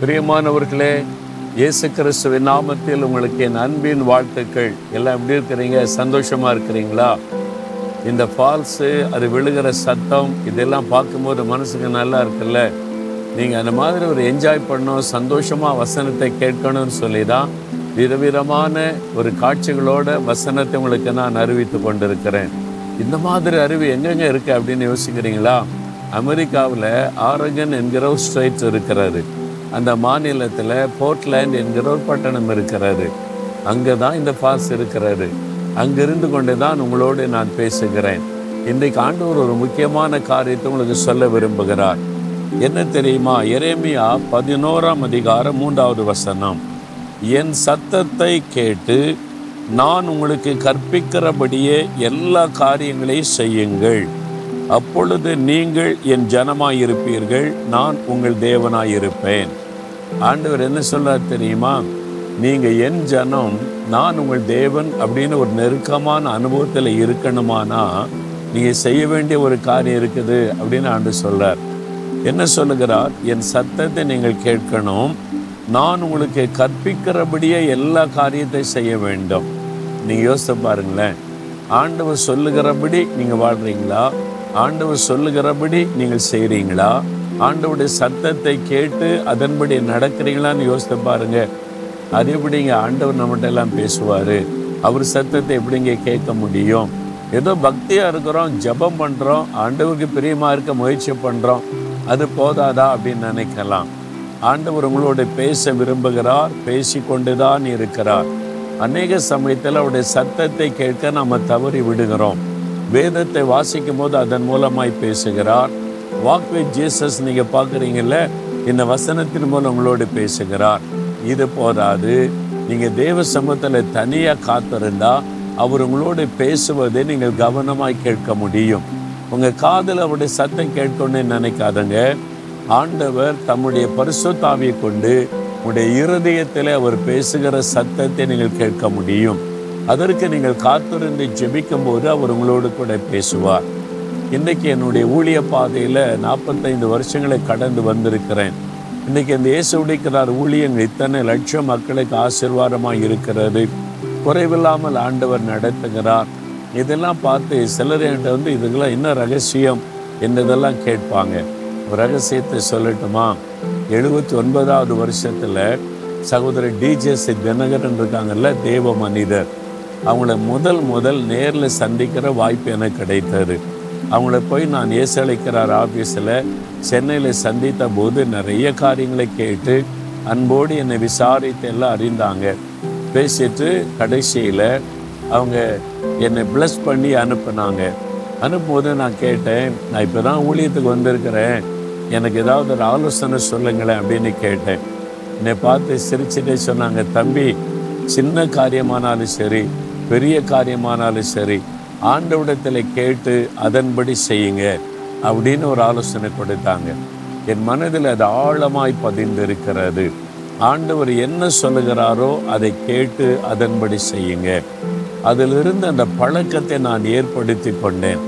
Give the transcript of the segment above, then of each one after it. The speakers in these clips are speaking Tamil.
பிரியமானவர்களே இயேசு கிறிஸ்துவின் நாமத்தில் உங்களுக்கு என் அன்பின் வாழ்த்துக்கள். எல்லாம் எப்படி இருக்கிறீங்க? சந்தோஷமா இருக்கிறீங்களா? இந்த ஃபால்ஸு அது விழுகிற சத்தம் இதெல்லாம் பார்க்கும்போது மனசுக்கு நல்லா இருக்குல்ல? நீங்கள் அந்த மாதிரி ஒரு என்ஜாய் பண்ணணும் சந்தோஷமாக வசனத்தை கேட்கணும்னு சொல்லி தான் விதவிதமான ஒரு காட்சிகளோட வசனத்தை உங்களுக்கு நான் அறிவித்து கொண்டிருக்கிறேன். இந்த மாதிரி அறிவு எங்கெங்கே இருக்குது அப்படின்னு யோசிக்கிறீங்களா? அமெரிக்காவில் ஆரகன் என்கிற ஒரு ஸ்ட்ரைட் இருக்கிறாரு. அந்த மாநிலத்தில் போர்ட்லேண்ட் என்கிற ஒரு பட்டணம் இருக்கிறாரு அங்கே தான் இந்த பாஸ் இருக்கிறாரு அங்கிருந்து கொண்டு தான் உங்களோடு நான் பேசுகிறேன். இன்றைக்கு ஆண்டவர் ஒரு முக்கியமான காரியத்தை உங்களுக்கு சொல்ல விரும்புகிறார். என்ன தெரியுமா? எரேமியா பதினோராம் அதிகாரம் மூன்றாவது வசனம். என் சத்தத்தை கேட்டு நான் உங்களுக்கு கற்பிக்கிறபடியே எல்லா காரியங்களையும் செய்யுங்கள். அப்பொழுது நீங்கள் என் ஜனமாயிருப்பீர்கள். நான் உங்கள் தேவனாயிருப்பேன். ஆண்டவர் என்ன சொல்றார் தெரியுமா? நீங்க என் ஜனம் நான் உங்கள் தேவன் அப்படின்னு ஒரு நெருக்கமான அனுபவத்தில் இருக்கணுமானா நீங்க செய்ய வேண்டிய ஒரு காரியம் இருக்குது அப்படின்னு ஆண்டு சொல்றார். என்ன சொல்லுகிறார்? என் சத்தத்தை நீங்கள் கேட்கணும். நான் உங்களுக்கு கற்பிக்கிறபடியே எல்லா காரியத்தை செய்ய வேண்டும். நீங்க யோசித்து பாருங்களேன். ஆண்டவர் சொல்லுகிறபடி நீங்கள் வாழ்றீங்களா? ஆண்டவர் சொல்லுகிறபடி நீங்கள் செய்கிறீங்களா ஆண்டவுடைய சத்தத்தை கேட்டு அதன்படி நடக்கிறீங்களான்னு யோசித்து பாருங்க. அது எப்படிங்க? ஆண்டவர் நம்மகிட்ட எல்லாம் பேசுவார். அவர் சத்தத்தை எப்படிங்க கேட்க முடியும்? ஏதோ பக்தியாக இருக்கிறோம் ஜெபம் பண்ணுறோம் ஆண்டவருக்கு பிரியமாக இருக்க முயற்சி பண்ணுறோம் அது போதாதா அப்படின்னு நினைக்கலாம். ஆண்டவர் உங்களோட பேச விரும்புகிறார் பேசி கொண்டுதான் இருக்கிறார். அநேக சமயத்தில் அவருடைய சத்தத்தை கேட்க நம்ம தவறி விடுகிறோம். வேதத்தை வாசிக்கும் போது அதன் மூலமாய் பேசுகிறார். வாக் வித் ஜீசஸ் நீங்கள் பார்க்குறீங்கல்ல இந்த வசனத்தின் மூலம் உங்களோடு பேசுகிறார். இது போதாது. நீங்கள் தேவ சமூகத்தில் தனியாக காத்திருந்தா அவர் உங்களோடு பேசுவதை நீங்கள் கவனமாக கேட்க முடியும். உங்கள் காதில் அவருடைய சத்தம் கேட்கணும்னு நினைக்காதங்க. ஆண்டவர் தம்முடைய பரிசுத்தாவியை கொண்டு உங்களுடைய இருதயத்தில் அவர் பேசுகிற சத்தத்தை நீங்கள் கேட்க முடியும். அதற்கு நீங்கள் காத்திருந்து ஜெபிக்கும் போது அவர் உங்களோடு கூட பேசுவார். இன்றைக்கி என்னுடைய ஊழிய பாதையில் நாற்பத்தைந்து வருஷங்களை கடந்து வந்திருக்கிறேன். இன்றைக்கி இந்த இயேசு உடைக்கிறார் ஊழியங்கள் இத்தனை லட்சம் மக்களுக்கு ஆசீர்வாதமாக இருக்கிறது. குறைவில்லாமல் ஆண்டவர் நடத்துகிறார். இதெல்லாம் பார்த்து சிலர் என்கிட்ட வந்து இதுக்கெல்லாம் என்ன ரகசியம் என்னதெல்லாம் கேட்பாங்க. ரகசியத்தை சொல்லட்டுமா? எழுபத்தி ஒன்பதாவது வருஷத்தில் சகோதரர் டிஜேசி தினகரன் இருக்காங்கல்ல தேவ மனிதர். அவங்கள முதல் முதல் நேரில் சந்திக்கிற வாய்ப்பு எனக்கு கிடைத்தது. அவங்கள போய் நான் ஏசழைக்கிறார் ஆஃபீஸில் சென்னையில் சந்தித்த போது நிறைய காரியங்களை கேட்டு அன்போடு என்னை விசாரித்து எல்லாம் அறிந்தாங்க. பேசிட்டு கடைசியில் அவங்க என்னை ப்ளஸ் பண்ணி அனுப்புனாங்க. அனுப்பும்போது நான் கேட்டேன் நான் இப்போ தான் ஊழியத்துக்கு வந்திருக்கிறேன். எனக்கு ஏதாவது ஒரு ஆலோசனை சொல்லுங்களேன் அப்படின்னு கேட்டேன். என்னை பார்த்து சிரிச்சுட்டே சொன்னாங்க தம்பி சின்ன காரியமானாலும் சரி பெரிய காரியமானாலும் சரி ஆண்டவிடத்தில் கேட்டு அதன்படி செய்யுங்க அப்படின்னு ஒரு ஆலோசனை கொடுத்தாங்க. என் மனதில் அது ஆழமாய் பதிந்திருக்கிறது. ஆண்டவர் என்ன சொல்லுகிறாரோ அதை கேட்டு அதன்படி செய்யுங்க. அதிலிருந்து அந்த பழக்கத்தை நான் ஏற்படுத்தி கொண்டேன்.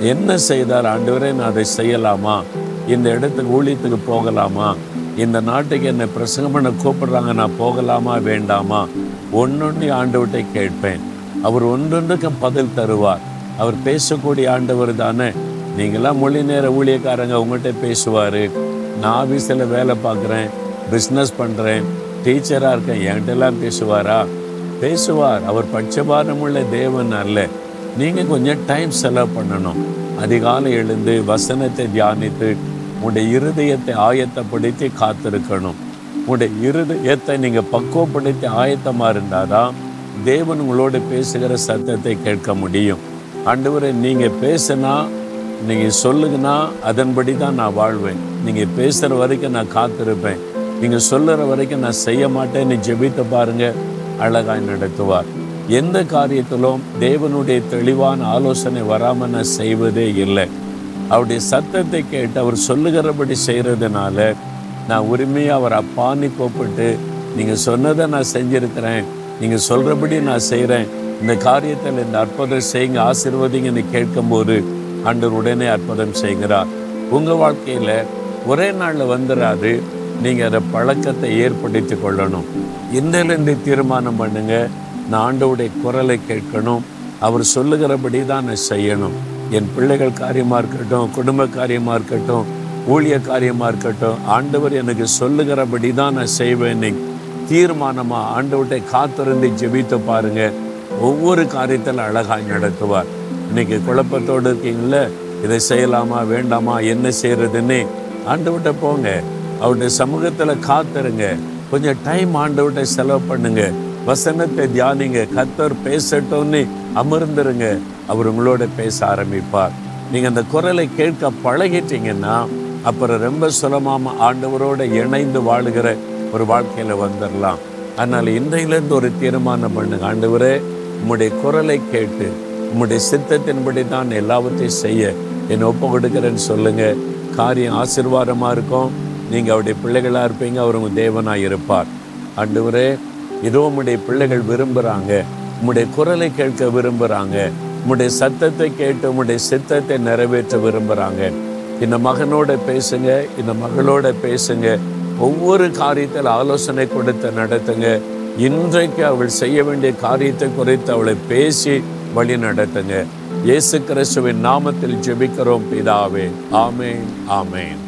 என்ன செய்தார் ஆண்டவரே நான் அதை செய்யலாமா? இந்த இடத்துக்கு ஊழியத்துக்கு போகலாமா? இந்த நாட்டுக்கு என்னை பிரசங்கம் பண்ண கூப்பிடுறாங்க நான் போகலாமா வேண்டாமா? ஒன்னொன்று ஆண்டவர்கிட்ட கேட்பேன். அவர் ஒன்றொன்றுக்கும் பதில் தருவார். அவர் பேசக்கூடிய ஆண்டவர் தானே. நீங்களாம் மொழி நேர ஊழியக்காரங்க உங்கள்கிட்ட பேசுவார். நான் ஆஃபீஸில் வேலை பார்க்குறேன் பிஸ்னஸ் பண்ணுறேன் டீச்சராக இருக்கேன் என்கிட்டலாம் பேசுவாரா? பேசுவார். அவர் பட்சபாரமுள்ள தேவன் அல்ல. நீங்கள் கொஞ்சம் டைம் செலவு பண்ணணும். அதிகாலை எழுந்து வசனத்தை தியானித்து உங்களுடைய இருதயத்தை ஆயத்தப்படுத்தி காத்திருக்கணும். உங்களுடைய இருதயத்தை நீங்கள் பக்குவப்படுத்தி ஆயத்தமாக இருந்தால் தான் தேவன் உங்களோடு பேசுகிற சத்தத்தை கேட்க முடியும். ஆண்டவரை நீங்கள் பேசுனா நீங்கள் சொல்லுங்கன்னா அதன்படி தான் நான் வாழ்வேன். நீங்கள் பேசுகிற வரைக்கும் நான் காத்திருப்பேன். நீங்கள் சொல்லுற வரைக்கும் நான் செய்ய மாட்டேன்னு ஜெபித்து பாருங்கள் அழகாய் நடத்துவார். எந்த காரியத்திலும் தேவனுடைய தெளிவான ஆலோசனை வராமல் நான் செய்வதே இல்லை. அவருடைய சத்தத்தை கேட்டு அவர் சொல்லுகிறபடி செய்கிறதுனால நான் உரிமையாக அவர் அப்பான்னு கூப்பிட்டு நீங்கள் சொன்னதை நான் செஞ்சுருக்கிறேன். நீங்கள் சொல்கிறபடி நான் செய்கிறேன் இந்த காரியத்தில் இந்த அற்புதம் செய்யுங்க ஆசீர்வதிங்கன்னு கேட்கும்போது ஆண்டவர் உடனே அற்புதம் செய்கிறார். உங்கள் வாழ்க்கையில் ஒரே நாளில் வந்துடாது நீங்கள் அதை பழக்கத்தை ஏற்படுத்தி கொள்ளணும். இன்றிலிருந்து தீர்மானம் பண்ணுங்க நான் ஆண்டவுடைய குரலை கேட்கணும் அவர் சொல்லுகிறபடி தான் நான் செய்யணும். என் பிள்ளைகள் காரியமாக இருக்கட்டும் குடும்ப காரியமாக இருக்கட்டும் ஊழிய காரியமாக இருக்கட்டும் ஆண்டவர் எனக்கு சொல்லுகிறபடி தான் நான் செய்வேன் தீர்மானமாக ஆண்டவர்கிட்ட காத்திருந்து ஜெபித்து பாருங்க. ஒவ்வொரு காரியத்தில் அழகாய் நடத்துவார். இன்னைக்கு குழப்பத்தோடு இருக்கீங்கள இதை செய்யலாமா வேண்டாமா என்ன செய்யறதுன்னு? ஆண்டவர்கிட்ட போங்க. அவருடைய சமூகத்தில் காத்துருங்க. கொஞ்சம் டைம் ஆண்டவர்கிட்ட செலவு பண்ணுங்க. வசனத்தை தியானிங்க. கத்தர் பேசட்டோன்னு அமர்ந்துருங்க. அவர் உங்களோட பேச ஆரம்பிப்பார். நீங்கள் அந்த குரலை கேட்க பழகிட்டீங்கன்னா அப்புறம் ரொம்ப சுலமாம ஆண்டவரோட இணைந்து வாழுகிற ஒரு வாழ்க்கையில் வந்துடலாம் அதனால் இன்றையிலேருந்து ஒரு தீர்மானம் பண்ணுங்க ஆண்டவரே உம்முடைய குரலை கேட்டு உம்முடைய சித்தத்தின்படி தான் எல்லாவற்றையும் செய்ய. என்னை ஒப்பு கொடுக்குறேன்னு சொல்லுங்கள் காரியம் ஆசிர்வாதமாக இருக்கும். நீங்கள் அவருடைய பிள்ளைகளாக இருப்பீங்க. அவர் உங்கள் தேவனாக இருப்பார். ஆண்டவரே இதோ உம்முடைய பிள்ளைகள் விரும்புகிறாங்க உம்முடைய குரலை கேட்க விரும்புகிறாங்க உம்முடைய சத்தத்தை கேட்டு உம்முடைய சித்தத்தை நிறைவேற்ற விரும்புகிறாங்க இந்த மகனோட பேசுங்க. இந்த மகளோட பேசுங்க. ஒவ்வொரு காரியத்தில் ஆலோசனை கொடுத்து நடத்துங்க. இன்றைக்கு அவள் செய்ய வேண்டிய காரியத்தை குறித்து அவளை பேசி வழி நடத்துங்க. இயேசு கிறிஸ்துவின் நாமத்தில் ஜெபிக்கிறோம் பிதாவே. ஆமேன் ஆமேன்.